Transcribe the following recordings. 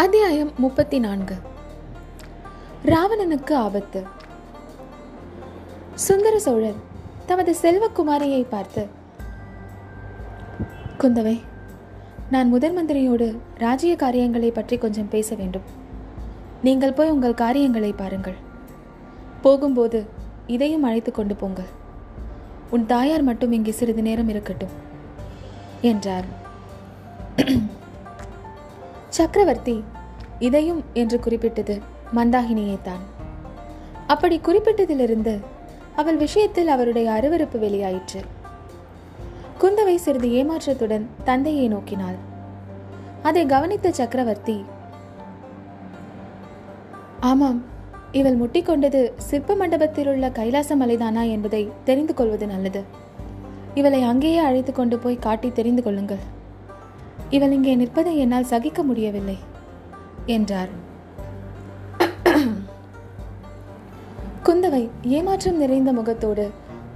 அத்தியாயம் முப்பத்தி நான்கு ராவணனுக்கு ஆபத்து. சுந்தர சோழர் தமது செல்வக்குமாரியை பார்த்து குந்தவை நான் முதன் மந்திரியோடு ராஜ்ய காரியங்களை பற்றி கொஞ்சம் பேச வேண்டும். நீங்கள் போய் உங்கள் காரியங்களை பாருங்கள். போகும்போது இதையும் அழைத்து கொண்டு போங்கள். உன் தாயார் மட்டும் இங்கே சிறிது நேரம் இருக்கட்டும் என்றார். சக்கரவர்த்தி இதையும் என்று குறிப்பிட்டது மந்தாகினியை தான் அப்படி குறிப்பிட்டதிலிருந்து அவள் விஷயத்தில் அவருடைய அருவருப்பு வெளியாயிற்று. குந்தவை சிறிது ஏமாற்றத்துடன் தந்தையை நோக்கினாள். அதை கவனித்த சக்கரவர்த்தி ஆமாம் இவள் முட்டிக்கொண்டது சிற்ப மண்டபத்தில் உள்ள கைலாச மலைதானா என்பதை தெரிந்து கொள்வது நல்லது. இவளை அங்கேயே அழைத்து கொண்டு போய் காட்டி தெரிந்து கொள்ளுங்கள். இவள் இங்கே நிற்பதை என்னால் சகிக்க முடியவில்லை. என்றார். குந்தவை ஏமாற்றம் நிறைந்த முகத்தோடு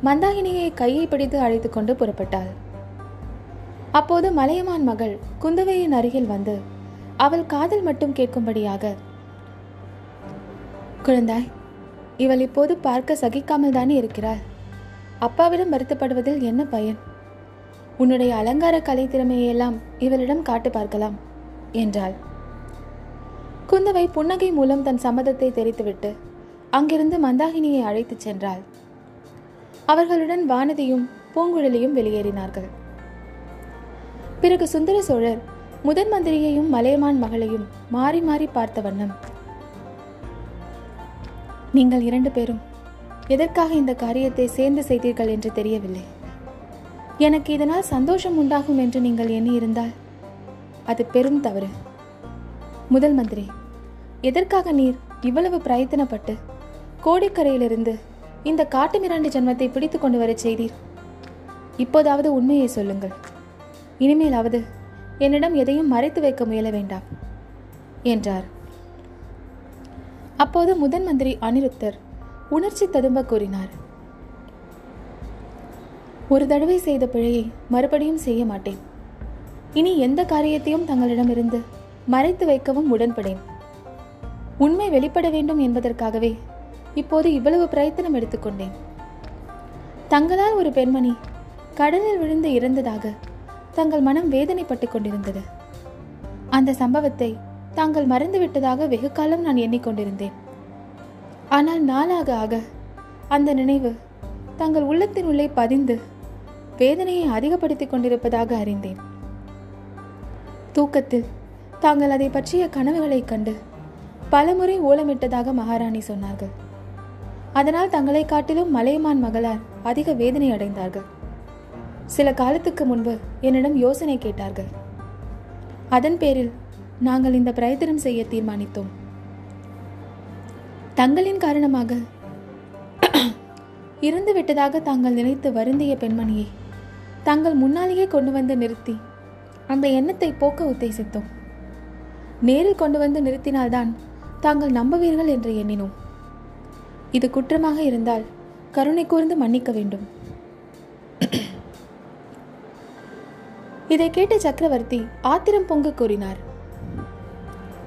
மந்தாகினியை கையை பிடித்து அழைத்து கொண்டு புறப்பட்டாள். அப்போது மலையமான் மகள் குந்தவையின் அருகில் வந்து அவள் காதல் மட்டும் கேட்கும்படியாக குழந்தாய் இவள் இப்போது பார்க்க சகிக்காமல் தானே இருக்கிறாள். அப்பாவிடம் வருத்தப்படுவதில் என்ன பயன்? உன்னுடைய அலங்கார கலை திறமையெல்லாம் இவளிடம் காட்டு பார்க்கலாம் என்றாள். குந்தவை புன்னகை மூலம் தன் சம்மதத்தை தெரித்துவிட்டு அங்கிருந்து மந்தாகினியை அழைத்துச் சென்றாள். அவர்களுடன் வானதியும் பூங்குழலியும் வெளியேறினார்கள். பிறகு சுந்தர சோழர் முதன் மந்திரியையும் மலையமான் மகளையும் மாறி மாறி பார்த்த வண்ணம் நீங்கள் இரண்டு பேரும் எதற்காக இந்த காரியத்தை சேர்ந்து செய்தீர்கள் என்று தெரியவில்லை. எனக்கு இதனால் சந்தோஷம் உண்டாகும் என்று நீங்கள் எண்ணியிருந்தால் அது பெரும் தவறு. முதல் மந்திரி எதற்காக நீர் இவ்வளவு பிரயத்தனப்பட்டு கோடிக்கரையிலிருந்து இந்த காட்டு மிராண்டி ஜன்மத்தை பிடித்து கொண்டு வரச் செய்தீர்? இப்போதாவது உண்மையை சொல்லுங்கள். இனிமேலாவது என்னிடம் எதையும் மறைத்து வைக்க முயல வேண்டாம் என்றார். அப்போது முதன் மந்திரி அனிருத்தர் உணர்ச்சி ததும்ப கூறினார் ஒரு தடவை செய்த பிழையை மறுபடியும் செய்ய மாட்டேன். இனி எந்த காரியத்தையும் தங்களிடமிருந்து மறைத்து வைக்கவும் உடன்படேன். உண்மை வெளிப்பட வேண்டும் என்பதற்காகவே இப்போது இவ்வளவு பிரயத்தனம் எடுத்துக்கொண்டேன் தங்களால் ஒரு பெண்மணி கடலில் விழுந்து இறந்ததாக தங்கள் மனம் வேதனைப்பட்டு கொண்டிருந்தது. அந்த சம்பவத்தை தாங்கள் மறந்துவிட்டதாக வெகு காலம் நான் எண்ணிக்கொண்டிருந்தேன் ஆனால் நாளாக ஆக அந்த நினைவு தங்கள் உள்ளத்தின் உள்ளே பதிந்து வேதனையை அதிகப்படுத்திக் கொண்டிருப்பதாக அறிந்தேன். தூக்கத்தில் தாங்கள் அதை பற்றிய கனவுகளைக் கண்டு பலமுறை ஓலமிட்டதாக மகாராணி சொன்னார்கள். அதனால் தங்களை காட்டிலும் மலையமான் மகளார் அதிக வேதனை அடைந்தார்கள். சில காலத்துக்கு முன்பு என்னிடம் யோசனை கேட்டார்கள். அதன் பேரில் நாங்கள் இந்த பிரயத்தனம் செய்ய தீர்மானித்தோம். தங்களின் காரணமாக இறந்து விட்டதாக தாங்கள் நினைத்து வருந்திய பெண்மணியை தாங்கள் முன்னாலேயே கொண்டு வந்து நிறுத்தி அந்த எண்ணத்தை போக்க உத்தேசித்தோம். நேரில் கொண்டு வந்து நிறுத்தினால்தான் தாங்கள் நம்புவீர்கள் என்று எண்ணினோம். இது குற்றமாக இருந்தால் கருணை கூர்ந்து மன்னிக்க வேண்டும். இதை கேட்ட சக்கரவர்த்தி ஆத்திரம் பொங்க கூறினார்.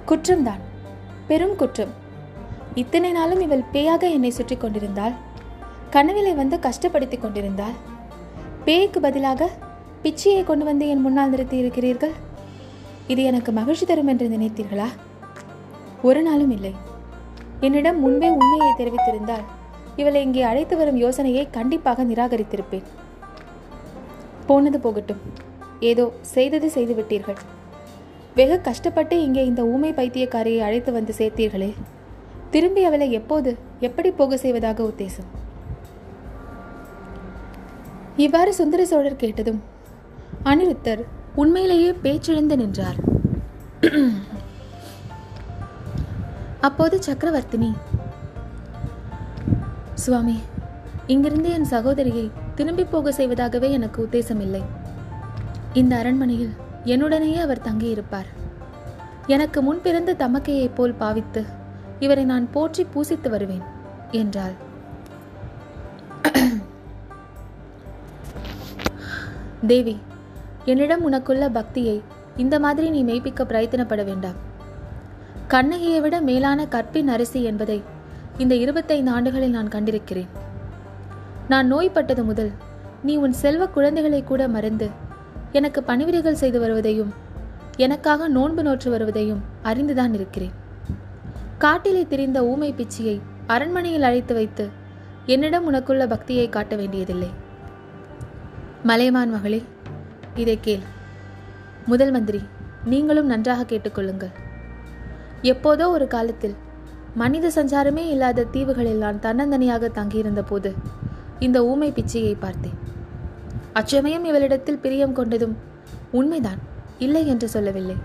குற்றம்தான். பெரும் குற்றம். இத்தனை நாளும் இவள் பேயாக என்னை சுற்றி கொண்டிருந்தாள். கனவிலை வந்து கஷ்டப்படுத்திக் கொண்டிருந்தாள். பேய்க்கு பதிலாக பிச்சியை கொண்டு வந்து என் முன்னால் நிறுத்தி இருக்கிறீர்கள் இது எனக்கு மகிழ்ச்சி தரும் என்று நினைத்தீர்களா? ஒரு நாளும் இல்லை. என்னிடம் முன்பே உண்மையை தெரிவித்திருந்தால் இவளை இங்கே அழைத்து வரும் யோசனையை கண்டிப்பாக நிராகரித்திருப்பேன். போனது போகட்டும். ஏதோ செய்தது செய்துவிட்டீர்கள். வெகு கஷ்டப்பட்டு இங்கே இந்த ஊமை பைத்தியக்காரியை அழைத்து வந்து சேர்த்தீர்களே. திரும்பி அவளை எப்போது எப்படி போக செய்வதாக உத்தேசம். இவ்வாறு சுந்தர சோழர் கேட்டதும் அனிருத்தர் உண்மையிலேயே பேச்சிழந்து நின்றார். அப்போது சக்கரவர்த்தினி சுவாமி இங்கிருந்து என் சகோதரியை திரும்பி போக செய்வதாகவே எனக்கு உத்தேசம் இல்லை இந்த அரண்மனையில் என்னுடனேயே அவர் தங்கியிருப்பார். எனக்கு முன் பிறந்த தமக்கையைப் போல் பாவித்து இவரை நான் போற்றி பூசித்து வருவேன் என்றாள். தேவி என்னிடம் உனக்குள்ள பக்தியை இந்த மாதிரி நீ மெய்ப்பிக்க பிரயத்தனப்பட வேண்டாம். கண்ணகியை விட மேலான கற்பின் அரிசி என்பதை இந்த இருபத்தைந்து ஆண்டுகளில் நான் கண்டிருக்கிறேன். நான் நோய்பட்டது முதல் நீ உன் செல்வ குழந்தைகளை கூட மறந்து எனக்கு பணிவிடைகள் செய்து வருவதையும் எனக்காக நோன்பு நோற்று வருவதையும் அறிந்துதான் இருக்கிறேன். காட்டிலே திரிந்த ஊமை பிச்சியை அரண்மனையில் அழைத்து வைத்து என்னிடம் உனக்குள்ள பக்தியை காட்ட வேண்டியதில்லை. மலைமான் மகளே இதை கேள். முதல் மந்திரி நீங்களும் நன்றாக கேட்டுக்கொள்ளுங்கள். எப்போதோ ஒரு காலத்தில் மனித சஞ்சாரமே இல்லாத தீவுகளில் நான் தன்னந்தனியாக தங்கியிருந்த போது இந்த ஊமை பிச்சையை பார்த்தேன். அச்சமயம் இவளிடத்தில் பிரியம் கொண்டதும் உண்மைதான் இல்லை என்று சொல்லவில்லை.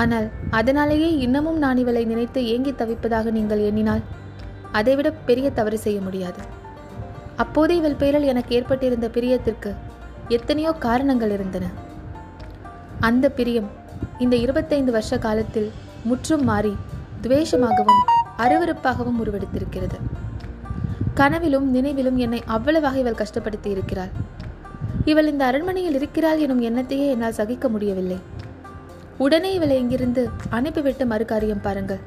ஆனால் அதனாலேயே இன்னமும் நான் இவளை நினைத்து ஏங்கி தவிப்பதாக நீங்கள் எண்ணினால் அதைவிட பெரிய தவறு செய்ய முடியாது. அப்போதே இவள் பேரில் எனக்கு ஏற்பட்டிருந்த பிரியத்திற்கு எத்தனையோ காரணங்கள் இருந்தன. அந்த பிரியம் இந்த இருபத்தைந்து வருஷ காலத்தில் முற்றும் மாறி துவேஷமாகவும் அருவருப்பாகவும் உருவெடுத்திருக்கிறது. கனவிலும் நினைவிலும் என்னை அவ்வளவாக இவள் கஷ்டப்படுத்தி இருக்கிறாள் இவள் இந்த அரண்மனையில் இருக்கிறாள் எனும் எண்ணத்தையே என்னால் சகிக்க முடியவில்லை. உடனே இவளை இங்கிருந்து அனுப்பிவிட்டு மறுகாரியம் பாருங்கள்.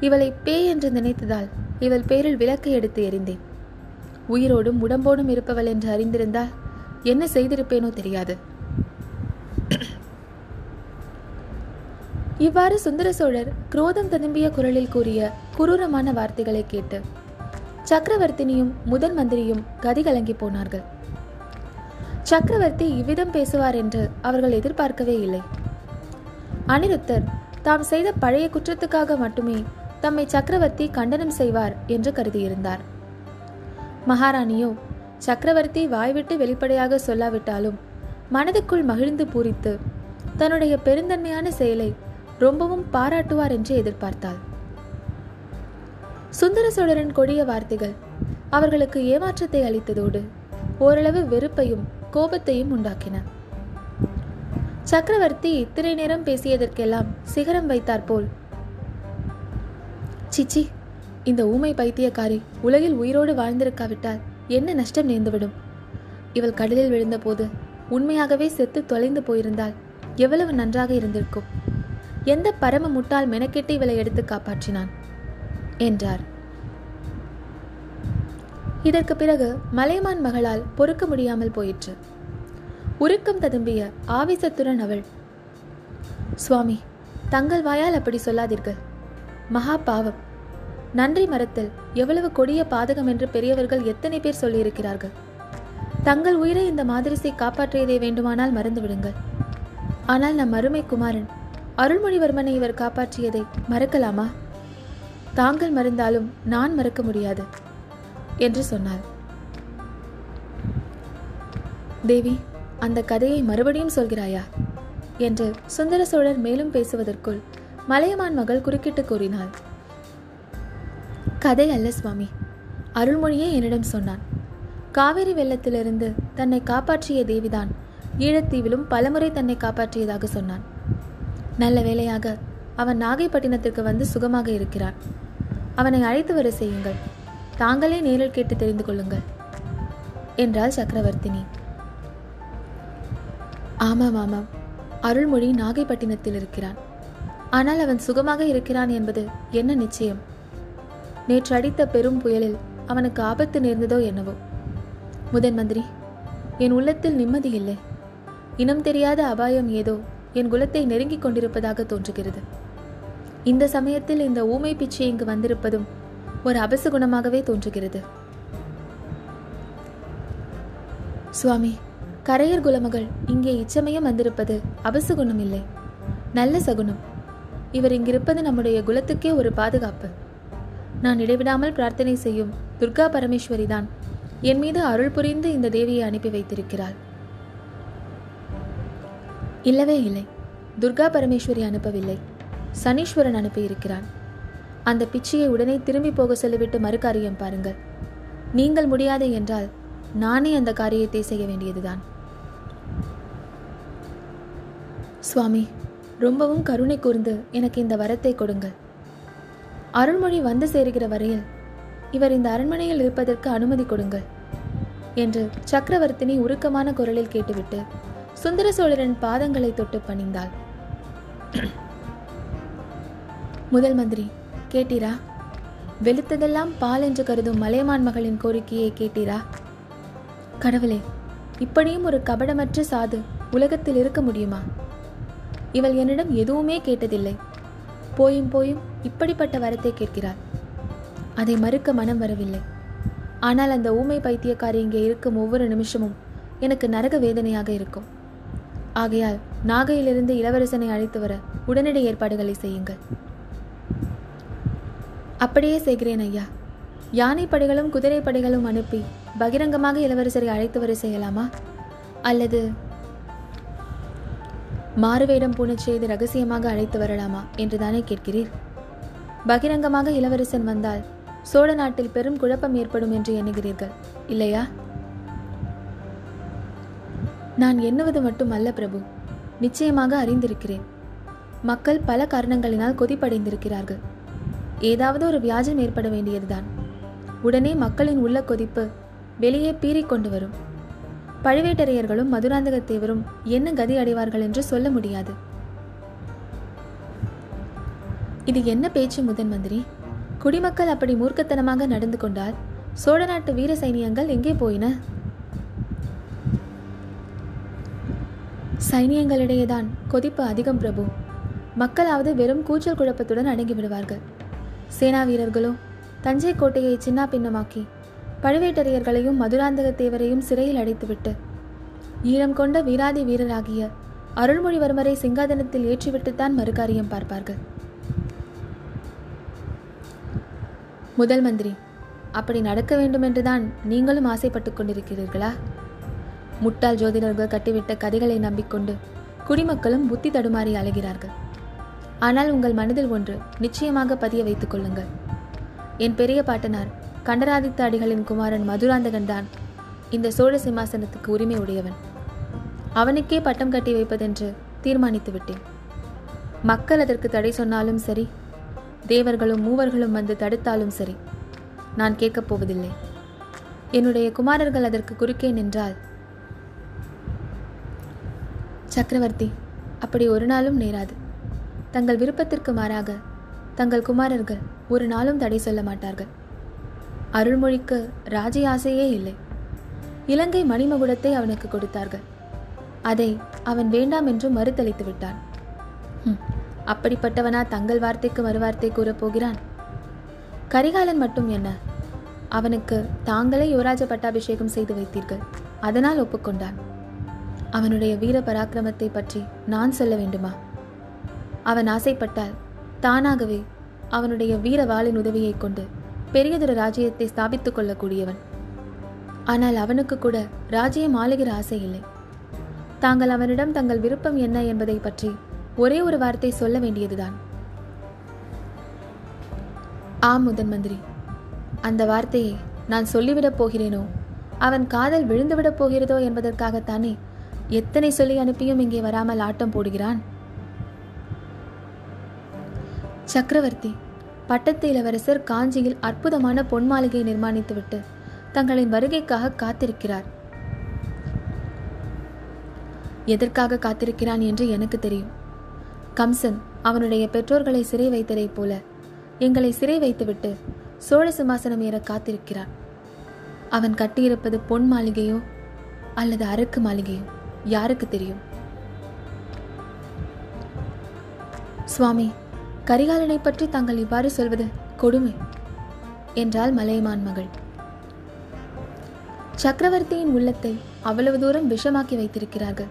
இவளை பேய் என்று நினைத்ததால் இவள் பேரில் விளக்கை எடுத்து எறிந்தேன். உயிரோடும் உடம்போடும் இருப்பவள் என்று அறிந்திருந்தால் என்ன செய்திருப்பேனோ தெரியாது. இவ்வாறு சுந்தர சோழர் குரோதம் ததும்பிய குரலில் கூறிய குரூரமான வார்த்தைகளை கேட்டு சக்கரவர்த்தினியும் முதன் மந்திரியும் கதிகலங்கி போனார்கள். சக்கரவர்த்தி இவ்விதம் பேசுவார் என்று அவர்கள் எதிர்பார்க்கவே இல்லை. அனிருத்தர் தாம் செய்த பழைய குற்றத்துக்காக மட்டுமே தம்மை சக்கரவர்த்தி கண்டனம் செய்வார் என்று கருதியிருந்தார். மகாராணியோ சக்கரவர்த்தி வாய்விட்டு வெளிப்படையாக சொல்லாவிட்டாலும் மனதுக்குள் மகிழ்ந்து பூரித்து தன்னுடைய பெருந்தன்மையான செயலை ரொம்பவும் பாராட்டுவார் என்று எதிர்பார்த்தாள். சுந்தர சோழரின் கொடிய வார்த்தைகள் அவர்களுக்கு ஏமாற்றத்தை அளித்ததோடு ஓரளவு வெறுப்பையும் கோபத்தையும் உண்டாக்கின. சக்கரவர்த்தி இத்தனை நேரம் பேசியதற்கெல்லாம் சிகரம் வைத்தார் போல் சிச்சி இந்த ஊமை பைத்தியக்காரி உலகில் உயிரோடு வாழ்ந்திருக்காவிட்டால் என்ன நஷ்டம் நேர்ந்துவிடும்? இவள் கடலில் விழுந்தபோது உண்மையாகவே செத்து தொலைந்து போயிருந்தால் எவ்வளவு நன்றாக இருந்திருக்கும்? எந்த பரம முட்டால் மெனக்கெட்டு இவளை எடுத்து காப்பாற்றினான்? என்றார். இதற்கு பிறகு மலைமான் மகளால் பொறுக்க முடியாமல் போயிற்று. உருக்கம் ததும்பிய ஆவேசத்துடன் அவள் சுவாமி தங்கள் வாயால் அப்படி சொல்லாதீர்கள். மகா பாவம். நன்றி மரத்தில் எவ்வளவு கொடிய பாதகம் என்று பெரியவர்கள் எத்தனை பேர் சொல்லியிருக்கிறார்கள்? தங்கள் உயிரை இந்த மாதிரிசை காப்பாற்றியதை வேண்டுமானால் மறந்துவிடுங்கள். ஆனால் நம் அருமை குமாரன் அருள்மொழிவர்மனை இவர் காப்பாற்றியதை மறக்கலாமா? தாங்கள் மறந்தாலும் நான் மறக்க முடியாது என்று சொன்னாள். தேவி அந்த கதையை மறுபடியும் சொல்கிறாயா? என்று சுந்தர சோழர் மேலும் பேசுவதற்குள் மலையமான் மகள் குறுக்கிட்டு கூறினாள். கதை அல்ல சுவாமி. அருள்மொழியே என்னிடம் சொன்னான். காவேரி வெள்ளத்திலிருந்து தன்னை காப்பாற்றிய தேவிதான் ஈழத்தீவிலும் பலமுறை தன்னை காப்பாற்றியதாக சொன்னான். நல்ல வேளையாக அவன் நாகைப்பட்டினத்திற்கு வந்து சுகமாக இருக்கிறான். அவனை அழைத்து வர செய்யுங்கள். தாங்களே நேரில் கேட்டு தெரிந்து கொள்ளுங்கள் என்றாள் சக்கரவர்த்தினி. ஆமாம் ஆமாம் அருள்மொழி நாகைப்பட்டினத்தில் இருக்கிறான். ஆனால் அவன் சுகமாக இருக்கிறான் என்பது என்ன நிச்சயம்? நேற்று அடித்த பெரும் புயலில் அவனுக்கு ஆபத்து நேர்ந்ததோ என்னவோ. முதன் மந்திரி என் உள்ளத்தில் நிம்மதி இல்லை. இனம் தெரியாத அபாயம் ஏதோ என் குலத்தை நெருங்கிக் கொண்டிருப்பதாக தோன்றுகிறது. இந்த சமயத்தில் இந்த ஊமை பிச்சை இங்கு வந்திருப்பதும் ஒரு அபசகுணமாகவே தோன்றுகிறது. சுவாமி கரையர் குலமகள் இங்கே இச்சமயம் வந்திருப்பது அபசகுணம் இல்லை. நல்ல சகுனம் இவர் இங்கிருப்பது நம்முடைய குலத்துக்கே ஒரு பாதுகாப்பு. நான் இடைவிடாமல் பிரார்த்தனை செய்யும் துர்கா பரமேஸ்வரி தான் என் மீது அருள் புரிந்து இந்த தேவியை அனுப்பி வைத்திருக்கிறாள். இல்லவே இல்லை. துர்கா பரமேஸ்வரி அனுப்பவில்லை. சனீஸ்வரன் அனுப்பியிருக்கிறான். அந்த பிச்சையை உடனே திரும்பி போக சொல்லிவிட்டு மறுகாரியம் பாருங்கள். நீங்கள் முடியாது என்றால் நானே அந்த காரியத்தை செய்ய வேண்டியதுதான். சுவாமி ரொம்பவும் கருணை கூர்ந்து எனக்கு இந்த வரத்தை கொடுங்கள். அருள்மொழி வந்து சேருகிற வரையில் இவர் இந்த அரண்மனையில் இருப்பதற்கு அனுமதி கொடுங்கள் என்று சக்கரவர்த்தினி உருக்கமான குரலில் கேட்டுவிட்டு சுந்தர சோழரின் பாதங்களை தொட்டு பணிந்தாள். முதல் மந்திரி கேட்டீரா? வெளுத்ததெல்லாம் பால் என்று கருதும் மலையமான் மகளின் கோரிக்கையை கேட்டீரா? கடவுளே இப்படியும் ஒரு கபடமற்ற சாது உலகத்தில் இருக்க முடியுமா? இவள் என்னிடம் எதுவுமே கேட்டதில்லை. போயும் போயும் இப்படிப்பட்ட வரத்தை கேட்கிறார். அதை மறுக்க மனம் வரவில்லை. ஆனால் அந்த ஊமை பைத்தியக்காரி இங்கே இருக்கும் ஒவ்வொரு நிமிஷமும் எனக்கு நரக வேதனையாக இருக்கும். ஆகையால் நாகையிலிருந்து இளவரசனை அழைத்து வர உடனடி ஏற்பாடுகளை செய்யுங்கள். அப்படியே செய்கிறேன் ஐயா. யானை படைகளும் குதிரை படைகளும் அனுப்பி பகிரங்கமாக இளவரசரை அழைத்து வர செய்யலாமா? அல்லது மாறுவேடம் பூணச் செய்து ரகசியமாக அழைத்து வரலாமா என்றுதானே கேட்கிறீர்? பகிரங்கமாக இளவரசன் வந்தால் சோழ நாட்டில் பெரும் குழப்பம் ஏற்படும் என்று எண்ணுகிறீர்கள் இல்லையா? நான் எண்ணுவது மட்டும் அல்ல பிரபு நிச்சயமாக அறிந்திருக்கிறேன். மக்கள் பல காரணங்களினால் கொதிப்படைந்திருக்கிறார்கள். ஏதாவது ஒரு வியாஜம் ஏற்பட வேண்டியதுதான். உடனே மக்களின் உள்ள கொதிப்பு வெளியே பீறிக்கொண்டு வரும். பழுவேட்டரையர்களும் மதுராந்தகத்தேவரும் என்ன கதி அடைவார்கள் என்று சொல்ல முடியாது. இது என்ன பேச்சு முதன் மந்திரி? குடிமக்கள் அப்படி மூர்க்கத்தனமாக நடந்து கொண்டால் சோழ நாட்டு வீர சைனியங்கள் எங்கே போயின? சைனியங்களிடையேதான் கொதிப்பு அதிகம் பிரபு. மக்களாவது வெறும் கூச்சல் குழப்பத்துடன் அடங்கி விடுவார்கள். சேனா வீரர்களோ தஞ்சை கோட்டையை சின்ன பின்னமாக்கி பழுவேட்டரையர்களையும் மதுராந்தகத்தேவரையும் சிறையில் அடைத்துவிட்டு. ஈழம் கொண்ட வீராதி வீரராகிய அருள்மொழிவர்மரை சிங்காதனத்தில் ஏற்றிவிட்டுத்தான் மறுகாரியம் பார்ப்பார்கள். முதல் மந்திரி அப்படி நடக்க வேண்டுமென்றுதான் நீங்களும் ஆசைப்பட்டுக் கொண்டிருக்கிறீர்களா? முட்டாள் ஜோதிடர்கள் கட்டிவிட்ட கதைகளை நம்பிக்கொண்டு குடிமக்களும் புத்தி தடுமாறி அலைகிறார்கள். ஆனால் உங்கள் மனதில் ஒன்று நிச்சயமாக பதிய வைத்துக் கொள்ளுங்கள். என் பெரிய பாட்டனார் கண்டராதித்த அடிகளின் குமாரன் மதுராந்தகன் தான் இந்த சோழ சிம்மாசனத்துக்கு உரிமை உடையவன். அவனுக்கே பட்டம் கட்டி வைப்பதென்று தீர்மானித்து விட்டேன். மக்கள் அதற்கு தடை சொன்னாலும் சரி தேவர்களும் மூவர்களும் வந்து தடுத்தாலும் சரி நான் கேட்கப் போவதில்லை. என்னுடைய குமாரர்கள் அதற்கு குறுக்கே நின்றால் சக்கரவர்த்தி அப்படி ஒரு நாளும் நேராது. தங்கள் விருப்பத்திற்கு மாறாக தங்கள் குமாரர்கள் ஒரு நாளும் தடை சொல்ல மாட்டார்கள். அருள்மொழிக்கு ராஜி ஆசையே இல்லை. இலங்கை மணிமகுடத்தை அவனுக்கு கொடுத்தார்கள். அதை அவன் வேண்டாம் என்று மறுத்தளித்து விட்டான். அப்படிப்பட்டவனா தங்கள் வார்த்தைக்கு மறுவார்த்தை கூறப் போகிறான்? கரிகாலன் மட்டும் என்ன? அவனுக்கு தாங்களே யுவராஜ பட்டாபிஷேகம் செய்து வைத்தீர்கள். அதனால் ஒப்புக்கொண்டான். அவனுடைய வீர பராக்கிரமத்தை பற்றி நான் சொல்ல வேண்டுமா? அவன் ஆசைப்பட்டால் தானாகவே அவனுடைய வீர வாளின் உதவியைக் கொண்டு பெரியதொரு ராஜ்யத்தை ஸ்தாபித்துக் கொள்ளக்கூடியவன். ஆனால் அவனுக்கு கூட ராஜ்யம் ஆளுகிற ஆசை இல்லை. தாங்கள் அவனிடம் தங்கள் விருப்பம் என்ன என்பதை பற்றி ஒரே ஒரு வார்த்தை சொல்ல வேண்டியதுதான். ஆம் முதன் மந்திரி. அந்த வார்த்தையை நான் சொல்லிவிடப் போகிறேனோ? அவன் காதல் விழுந்துவிடப் போகிறதோ என்பதற்காகத்தானே எத்தனை சொல்லி அனுப்பியும் இங்கே வராமல் ஆட்டம் போடுகிறான்? சக்கரவர்த்தி பட்டத்து இளவரசர் காஞ்சியில் அற்புதமான பொன் மாளிகையை நிர்மாணித்துவிட்டு தங்களின் வருகைக்காக காத்திருக்கிறார். எதற்காக காத்திருக்கிறான் என்று எனக்கு தெரியும். கம்சன் அவனுடைய பெற்றோர்களை சிறை வைத்ததைப் போல எங்களை சிறை வைத்துவிட்டு சோழ சிம்மாசனம் ஏற காத்திருக்கிறான். அவன் கட்டியிருப்பது பொன் மாளிகையோ அல்லது அரக்கு மாளிகையோ? யாருக்கு தெரியும்? சுவாமி கரிகாலனை பற்றி தாங்கள் இவ்வாறு சொல்வது? கொடுமை. என்றாள் மலையமான் மகள். சக்கரவர்த்தியின் உள்ளத்தை அவ்வளவு தூரம் விஷமாக்கி வைத்திருக்கிறார்கள்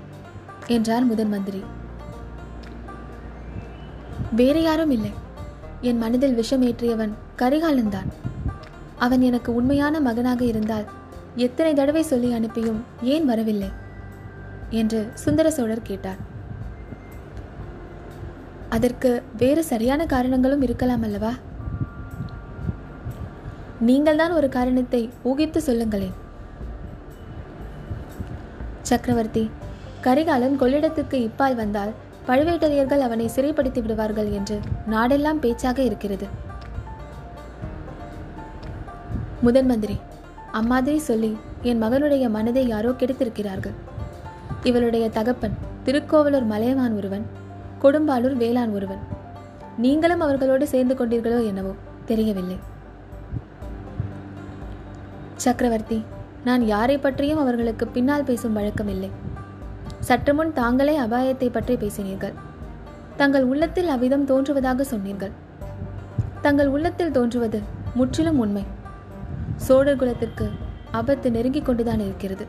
என்றார் முதன் மந்திரி. வேறு யாரும் இல்லை. என் மனதில் விஷம் ஏற்றியவன் கரிகாலன் தான். அவன் எனக்கு உண்மையான மகனாக இருந்தால் எத்தனை தடவை சொல்லி அனுப்பியும் ஏன் வரவில்லை? என்று சுந்தர சோழர் கேட்டார். அதற்கு வேறு சரியான காரணங்களும் இருக்கலாம் அல்லவா? நீங்கள்தான் ஒரு காரணத்தை ஊகித்து சொல்லுங்களேன். சக்கரவர்த்தி கரிகாலன் கொள்ளிடத்துக்கு இப்பால் வந்தால் பழுவேட்டரையர்கள் அவனை சிறைப்படுத்தி விடுவார்கள் என்று நாடெல்லாம் பேச்சாக இருக்கிறது. முதன் மந்திரி அம்மாதிரி சொல்லி என் மகனுடைய மனதை யாரோ கெடுத்திருக்கிறார்கள். இவளுடைய தகப்பன் திருக்கோவலூர் மலையமான் ஒருவன் கொடும்பாலூர் வேளாண் ஒருவன். நீங்களும் அவர்களோடு சேர்ந்து கொண்டீர்களோ என்னவோ தெரியவில்லை. சக்கரவர்த்தி நான் யாரை பற்றியும் அவர்களுக்கு பின்னால் பேசும் வழக்கமில்லை. சற்று முன் தாங்களே அபாயத்தை பற்றி பேசினீர்கள். தங்கள் உள்ளத்தில் அவ்விதம் தோன்றுவதாக சொன்னீர்கள். தங்கள் உள்ளத்தில் தோன்றுவது முற்றிலும் உண்மை. சோழர் குலத்திற்கு ஆபத்து நெருங்கிக் கொண்டுதான் இருக்கிறது.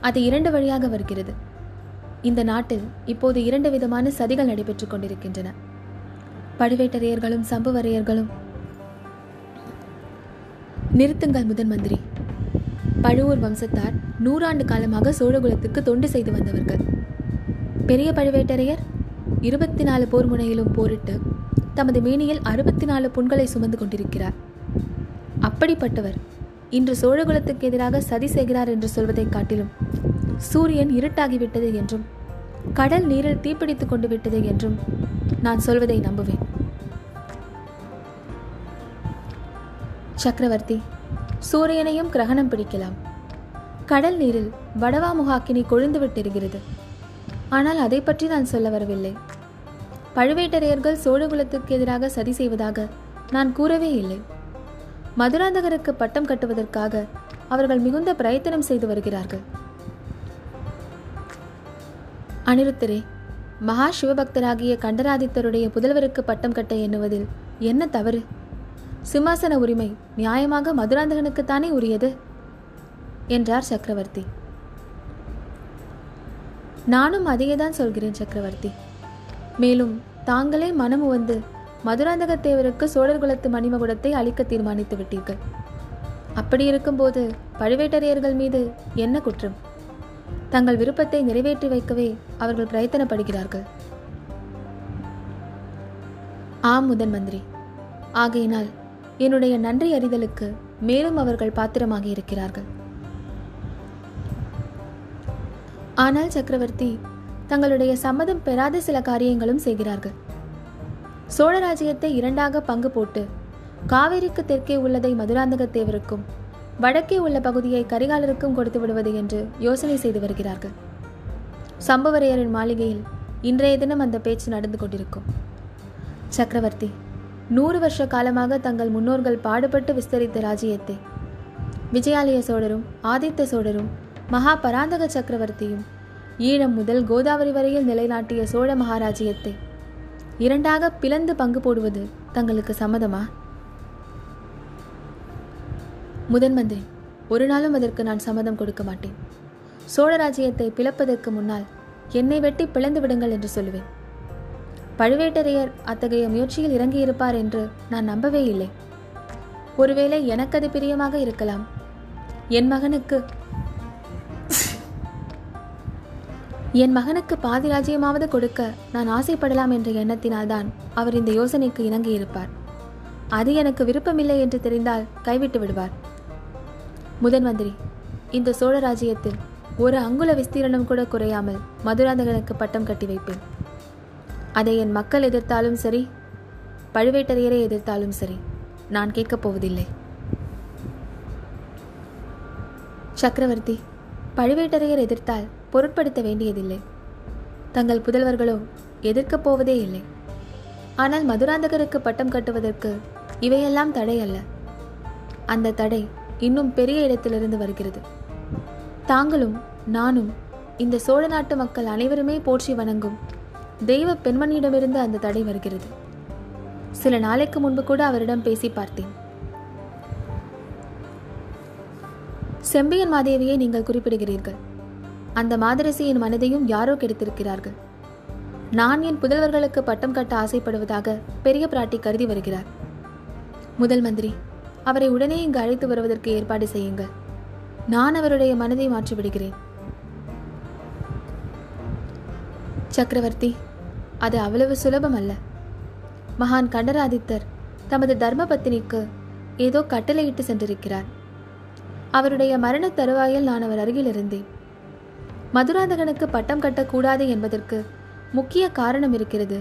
அது இரண்டு வழியாக வருகிறது. இந்த நாட்டில் இப்போது இரண்டு விதமான சதிகள் நடைபெற்றுக் கொண்டிருக்கின்றன. பழுவேட்டரையர்களும் சம்புவரையர்களும். நிறுத்துங்கள் முதன் மந்திரி. பழுவூர் வம்சத்தார் நூறாண்டு காலமாக சோழகுலத்துக்கு தொண்டு செய்து வந்தவர்கள். பெரிய பழுவேட்டரையர் இருபத்தி நாலு போர் முனையிலும் போரிட்டு தமது மேனியில் அறுபத்தி நாலு புண்களை சுமந்து கொண்டிருக்கிறார். அப்படிப்பட்டவர் இன்று சோழகுலத்துக்கு எதிராக சதி செய்கிறார் என்று சொல்வதைக் காட்டிலும் சூரியன் இருட்டாகிவிட்டது என்றும் கடல் நீரில் தீப்பிடித்துக் கொண்டு விட்டது என்றும் நான் சொல்வதை நம்புவேன். சக்கரவர்த்தி சூரியனையும் கிரகணம் பிடிக்கலாம். கடல் நீரில் வடவா முகாக்கினி கொழுந்து விட்டிருக்கிறது ஆனால் அதை பற்றி நான் சொல்ல வரவில்லை. பழுவேட்டரையர்கள் சோழகுலத்துக்கு எதிராக சதி செய்வதாக நான் கூறவே இல்லை. மதுராந்தகருக்கு பட்டம் கட்டுவதற்காக அவர்கள் மிகுந்த பிரயத்தனம் செய்து வருகிறார்கள். அனிருத்தரே மகா சிவபக்தராகிய கண்டராதித்தருடைய புதல்வருக்கு பட்டம் கட்ட எண்ணுவதில் என்ன தவறு? சிம்மாசன உரிமை நியாயமாக மதுராந்தகனுக்குத்தானே உரியது? என்றார் சக்கரவர்த்தி. நானும் அதையேதான் சொல்கிறேன் சக்கரவர்த்தி. மேலும் தாங்களே மனம் வந்து மதுராந்தகத்தேவருக்கு தேவருக்கு குலத்து மணிமகுடத்தை அளிக்க தீர்மானித்து விட்டீர்கள். அப்படி இருக்கும்போது பழுவேட்டரையர்கள் மீது என்ன குற்றம்? தங்கள் விருப்பத்தை நிறைவேற்றி வைக்கவே அவர்கள் பிரயத்தனப்படுகிறார்கள். ஆம் முதன் மந்திரி. ஆகையினால் என்னுடைய நன்றி அறிதலுக்கு மேலும் அவர்கள் பாத்திரமாக இருக்கிறார்கள். ஆனால் சக்கரவர்த்தி தங்களுடைய சம்மதம் பெறாத சில காரியங்களும் செய்கிறார்கள். சோழ ராஜ்யத்தை இரண்டாக பங்கு போட்டு காவேரிக்கு தெற்கே உள்ளதை மதுராந்தகத்தேவருக்கும் வடக்கே உள்ள பகுதியை கரிகாலருக்கும் கொடுத்து விடுவது என்று யோசனை செய்து வருகிறார்கள். சம்பவரையரின் மாளிகையில் இன்றைய தினம் அந்த பேச்சு நடந்து கொண்டிருக்கும். சக்கரவர்த்தி நூறு வருஷ காலமாக தங்கள் முன்னோர்கள் பாடுபட்டு விஸ்தரித்த ராஜ்யத்தை விஜயாலய சோழரும் ஆதித்த சோழரும் மகா பராந்தக சக்கரவர்த்தியும் ஈழம் முதல் கோதாவரி வரையில் நிலைநாட்டிய சோழ மகாராஜ்யத்தை இரண்டாக பிளந்து பங்கு போடுவது தங்களுக்கு சம்மதமா? முதன் மந்திரி ஒரு நாளும் அதற்கு நான் சம்மதம் கொடுக்க மாட்டேன். சோழ ராஜ்யத்தை பிளப்பதற்கு முன்னால் என்னை வெட்டி பிளந்து விடுங்கள் என்று சொல்லுவேன். பழுவேட்டரையர் அத்தகைய முயற்சியில் இறங்கியிருப்பார் என்று நான் நம்பவே இல்லை. ஒருவேளை எனக்கு அது பிரியமாக இருக்கலாம். என் மகனுக்கு என் மகனுக்கு பாதி ராஜ்யமாவது கொடுக்க நான் ஆசைப்படலாம் என்ற எண்ணத்தினால்தான் அவர் இந்த யோசனைக்கு இணங்கியிருப்பார். அது எனக்கு விருப்பமில்லை என்று தெரிந்தால் கைவிட்டு விடுவார். முதன் மந்திரி இந்த சோழ ராஜ்யத்தில் ஒரு அங்குல விஸ்தீரணம் கூட குறையாமல் மதுராந்தகனுக்கு பட்டம் கட்டி வைப்பேன். அதை என் மக்கள் எதிர்த்தாலும் சரி பழுவேட்டரையரை எதிர்த்தாலும் சரி நான் கேட்கப் போவதில்லை. சக்கரவர்த்தி பழுவேட்டரையர் எதிர்த்தால் பொருட்படுத்த வேண்டியதில்லை. தங்கள் புதல்வர்களோ எதிர்க்கப் போவதே இல்லை. ஆனால் மதுராந்தகருக்கு பட்டம் கட்டுவதற்கு இவையெல்லாம் தடை அல்ல. அந்த தடை இன்னும் பெரிய இடத்திலிருந்து வருகிறது. தாங்களும் நானும் இந்த சோழ நாட்டு மக்கள் அனைவருமே போற்றி வணங்கும் தெய்வ பெண்மணியிடமிருந்து அந்த தடை வருகிறது. சில நாளைக்கு முன்பு கூட அவரிடம் பேசி பார்த்தேன். செம்பியன் மாதேவியை நீங்கள் குறிப்பிடுகிறீர்கள். அந்த மாதரசியின் மனதையும் யாரோ கெடுத்திருக்கிறார்கள். நான் என் புதல்வர்களுக்கு பட்டம் கட்ட ஆசைப்படுவதாக பெரிய பிராட்டி கருதி வருகிறார். முதல் மந்திரி அவரை உடனே இங்கு அழைத்து வருவதற்கு ஏற்பாடு செய்யுங்கள். நான் அவருடைய மனதை மாற்றிவிடுகிறேன். சக்கரவர்த்தி அது அவ்வளவு சுலபம் அல்ல மகான் கண்டராதித்தர் தமது தர்ம பத்தினிக்கு ஏதோ கட்டளையிட்டு சென்றிருக்கிறார். அவருடைய மரண தருவாயில் நான் அவர் அருகில் இருந்தேன். மதுராந்தகனுக்கு பட்டம் கட்டக்கூடாது என்பதற்கு முக்கிய காரணம் இருக்கிறது.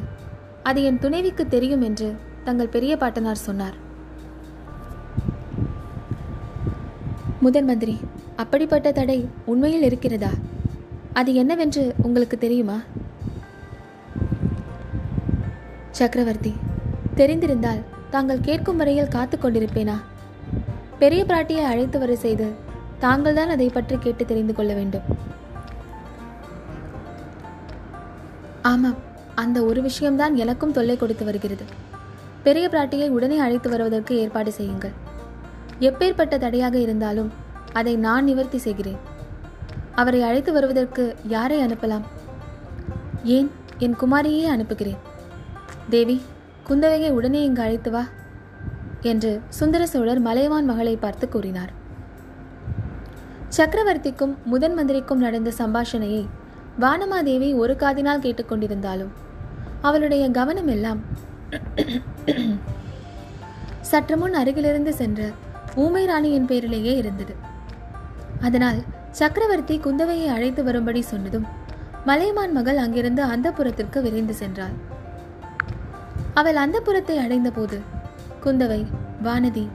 அது என் துணைவிக்கு தெரியும் என்று தங்கள் பெரிய பாட்டனார் சொன்னார். முதன் மந்திரி அப்படிப்பட்ட தடை உண்மையில் இருக்கிறதா? அது என்னவென்று உங்களுக்கு தெரியுமா? சக்கரவர்த்தி தெரிந்திருந்தால் தாங்கள் கேட்கும் வரையில் காத்து கொண்டிருப்பேனா? பெரிய பிராட்டியை அழைத்து வர செய்து தாங்கள்தான் அதை பற்றி கேட்டு தெரிந்து கொள்ள வேண்டும். ஆமாம் அந்த ஒரு விஷயம்தான் எனக்கும் தொல்லை கொடுத்து வருகிறது. பெரிய பிராட்டியை உடனே அழைத்து வருவதற்கு ஏற்பாடு செய்யுங்கள். எப்பேற்பட்ட தடையாக இருந்தாலும் அதை நான் நிவர்த்தி செய்கிறேன். அவரை அழைத்து வருவதற்கு யாரை அனுப்பலாம்? ஏன் என் குமாரியே அனுப்புகிறேன்? தேவி குந்தவையை உடனே இங்கு அழைத்து வா என்று சுந்தர சோழர் மலைவான் மகளை பார்த்து கூறினார். சக்கரவர்த்திக்கும் முதன் மந்திரிக்கும் நடந்த சம்பாஷணையை வானமாதேவி ஒரு காதினால் கேட்டுக்கொண்டிருந்தாலும் அவளுடைய கவனம் எல்லாம் சற்று முன் அருகிலிருந்து சென்ற ஊமை ராணியின் பேரிலேயே இருந்தது. அதனால் சக்கரவர்த்தி குந்தவையை அழைத்து வரும்படி சொன்னதும் மலையமான் மகள் அங்கிருந்து அந்த புறத்திற்கு விரைந்து சென்றாள். அவள் அந்த புறத்தை அடைந்தபோது குந்தவை வானதி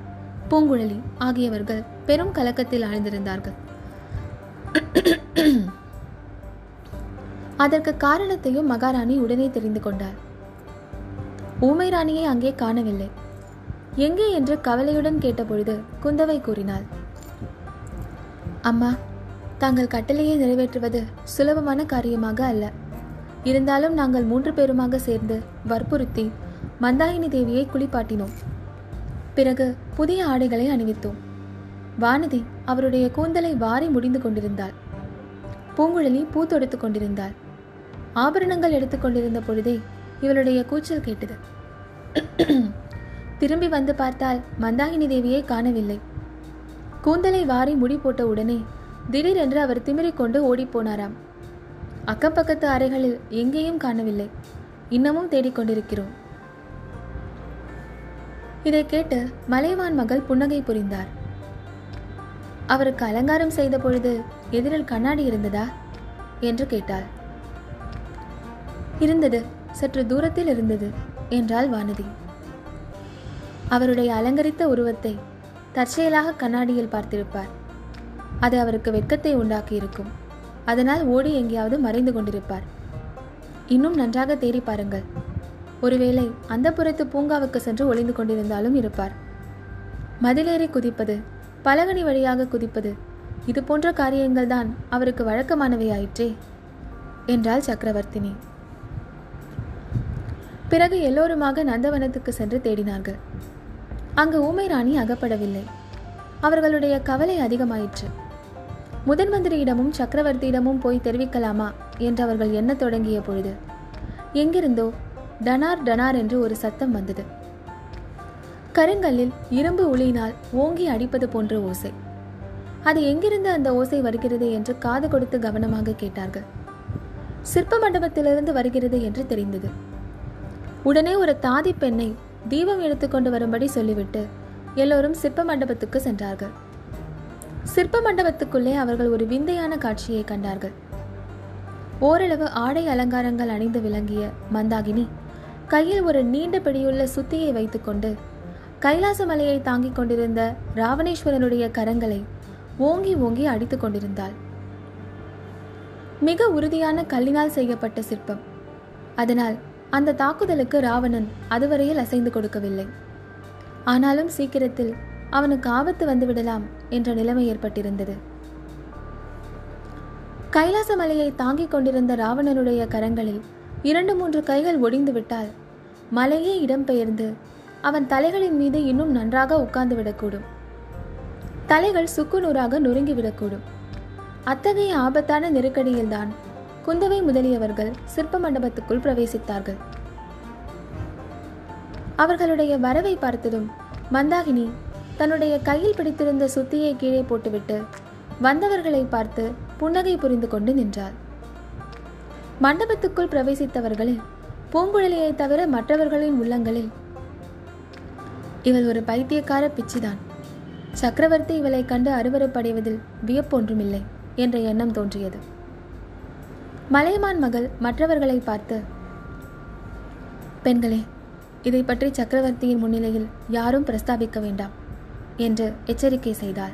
பூங்குழலி ஆகியவர்கள் பெரும் கலக்கத்தில் ஆழ்ந்திருந்தார்கள். அதற்கு காரணத்தையும் மகாராணி உடனே தெரிந்து கொண்டார். ஊமை ராணியை அங்கே காணவில்லை. எங்கே என்று கவலையுடன் கேட்டபொழுது குந்தவை கூறினாள். அம்மா தாங்கள் கட்டளையை நிறைவேற்றுவது சுலபமான காரியமாக அல்ல. இருந்தாலும் நாங்கள் மூன்று பேருமாக சேர்ந்து வற்புறுத்தி மந்தாகினி தேவியை குளிப்பாட்டினோம். பிறகு புதிய ஆடைகளை அணிவித்தோம். வானதி அவருடைய கூந்தலை வாரி முடிந்து கொண்டிருந்தாள். பூங்குழலி பூ தொடுத்து கொண்டிருந்தாள். ஆபரணங்கள் எடுத்துக்கொண்டிருந்த பொழுதே இவளுடைய கூச்சல் கேட்டது. திரும்பி வந்து பார்த்தால் மந்தாகினி தேவியை காணவில்லை. கூந்தலை வாரி முடி போட்ட உடனே திடீரென்று அவர் திமிரிக்கொண்டு ஓடிப்போனாராம் அக்கப்பக்கத்து அறைகளில் எங்கேயும் காணவில்லை. இன்னமும் தேடிக்கொண்டிருக்கிறோம் இதை கேட்டு மலைவான் மகள் புன்னகை புரிந்தார். அவருக்கு அலங்காரம் செய்த பொழுது எதிரில் கண்ணாடி இருந்ததா? என்று கேட்டாள். இருந்தது சற்று தூரத்தில் இருந்தது என்றாள் வானதி. அவருடைய அலங்கரித்த உருவத்தை தற்செயலாக கண்ணாடியில் பார்த்திருப்பார். அது அவருக்கு வெட்கத்தை உண்டாக்கியிருக்கும். அதனால் ஓடி எங்கேயாவது மறைந்து கொண்டிருப்பார். இன்னும் நன்றாக தேடி பாருங்கள். ஒருவேளை அந்த புறத்து பூங்காவுக்கு சென்று ஒளிந்து கொண்டிருந்தாலும் இருப்பார். மதிலேறி குதிப்பது பலகனி வழியாக குதிப்பது இது போன்ற காரியங்கள் தான் அவருக்கு வழக்கமானவையாயிற்றே என்றாள் சக்கரவர்த்தினி. பிறகு எல்லோருமாக நந்தவனத்துக்கு சென்று தேடினார்கள். அங்கு ஊமைராணி அகப்படவில்லை. அவர்களுடைய கவலை அதிகமாயிற்று. முதன் மந்திரியிடமும் சக்கரவர்த்தியிடமும் போய் தெரிவிக்கலாமா என்று அவர்கள் எண்ணத் தொடங்கிய பொழுது எங்கிருந்தோ டனார் டனார் என்று ஒரு சத்தம் வந்தது. கருங்கல்லில் இரும்பு உளியினால் ஓங்கி அடிப்பது போன்ற ஓசை. அது எங்கிருந்து அந்த ஓசை வருகிறது என்று காது கொடுத்து கவனமாக கேட்டார்கள். சிற்ப மண்டபத்திலிருந்து வருகிறது என்று தெரிந்தது. உடனே ஒரு தாதி பெண்ணை தீபம் எடுத்துக்கொண்டு வரும்படி சொல்லிவிட்டு எல்லோரும் சிற்ப மண்டபத்துக்கு சென்றார்கள். சிற்ப மண்டபத்துக்குள்ளே அவர்கள் ஒரு விந்தையான காட்சியை கண்டார்கள். ஓரளவு ஆடை அலங்காரங்கள் அணிந்து விளங்கிய மந்தாகினி கையில் ஒரு நீண்ட பிடியுள்ள சுத்தியை வைத்துக்கொண்டு கைலாச மலையை தாங்கிக் கொண்டிருந்த ராவணேஸ்வரனுடைய கரங்களை ஓங்கி ஓங்கி அடித்துக் கொண்டிருந்தாள். மிக உறுதியான கல்லினால் செய்யப்பட்ட சிற்பம். அதனால் அந்த தாக்குதலுக்கு ராவணன் அதுவரையில் அசைந்து கொடுக்கவில்லை. ஆனாலும் சீக்கிரத்தில் அவனுக்கு ஆபத்து வந்துவிடலாம் என்ற நிலைமை ஏற்பட்டிருந்தது. கைலாச மலையை தாங்கிக் கொண்டிருந்த ராவணனுடைய கரங்களில் இரண்டு மூன்று கைகள் ஒடிந்து விட்டால் மலையே இடம்பெயர்ந்து அவன் தலைகளின் மீது இன்னும் நன்றாக உட்கார்ந்து விடக்கூடும். தலைகள் சுக்குநூறாக நொறுங்கிவிடக்கூடும் அத்தகைய ஆபத்தான நெருக்கடியில்தான் குந்தவை முதலியவர்கள் சிற்ப மண்டபத்துக்குள் பிரவேசித்தார்கள். அவர்களுடைய வரவை பார்த்ததும் மந்தாகினி தன்னுடைய கையில் பிடித்திருந்த சுத்தியை கீழே போட்டுவிட்டு வந்தவர்களை பார்த்து புன்னகை புரிந்து கொண்டு நின்றாள். மண்டபத்துக்குள் பிரவேசித்தவர்களில் பூங்குழலியை தவிர மற்றவர்களின் உள்ளங்களில் இவள் ஒரு பைத்தியக்கார பிச்சிதான். சக்கரவர்த்தி இவளை கண்டு அருவறுப்படைவதில் வியப்பொன்றுமில்லை என்ற எண்ணம் தோன்றியது. மலையமான் மகள் மற்றவர்களை பார்த்து பெண்களே இதை பற்றி சக்கரவர்த்தியின் முன்னிலையில் யாரும் பிரஸ்தாபிக்க வேண்டாம் என்று எச்சரிக்கை செய்தாள்.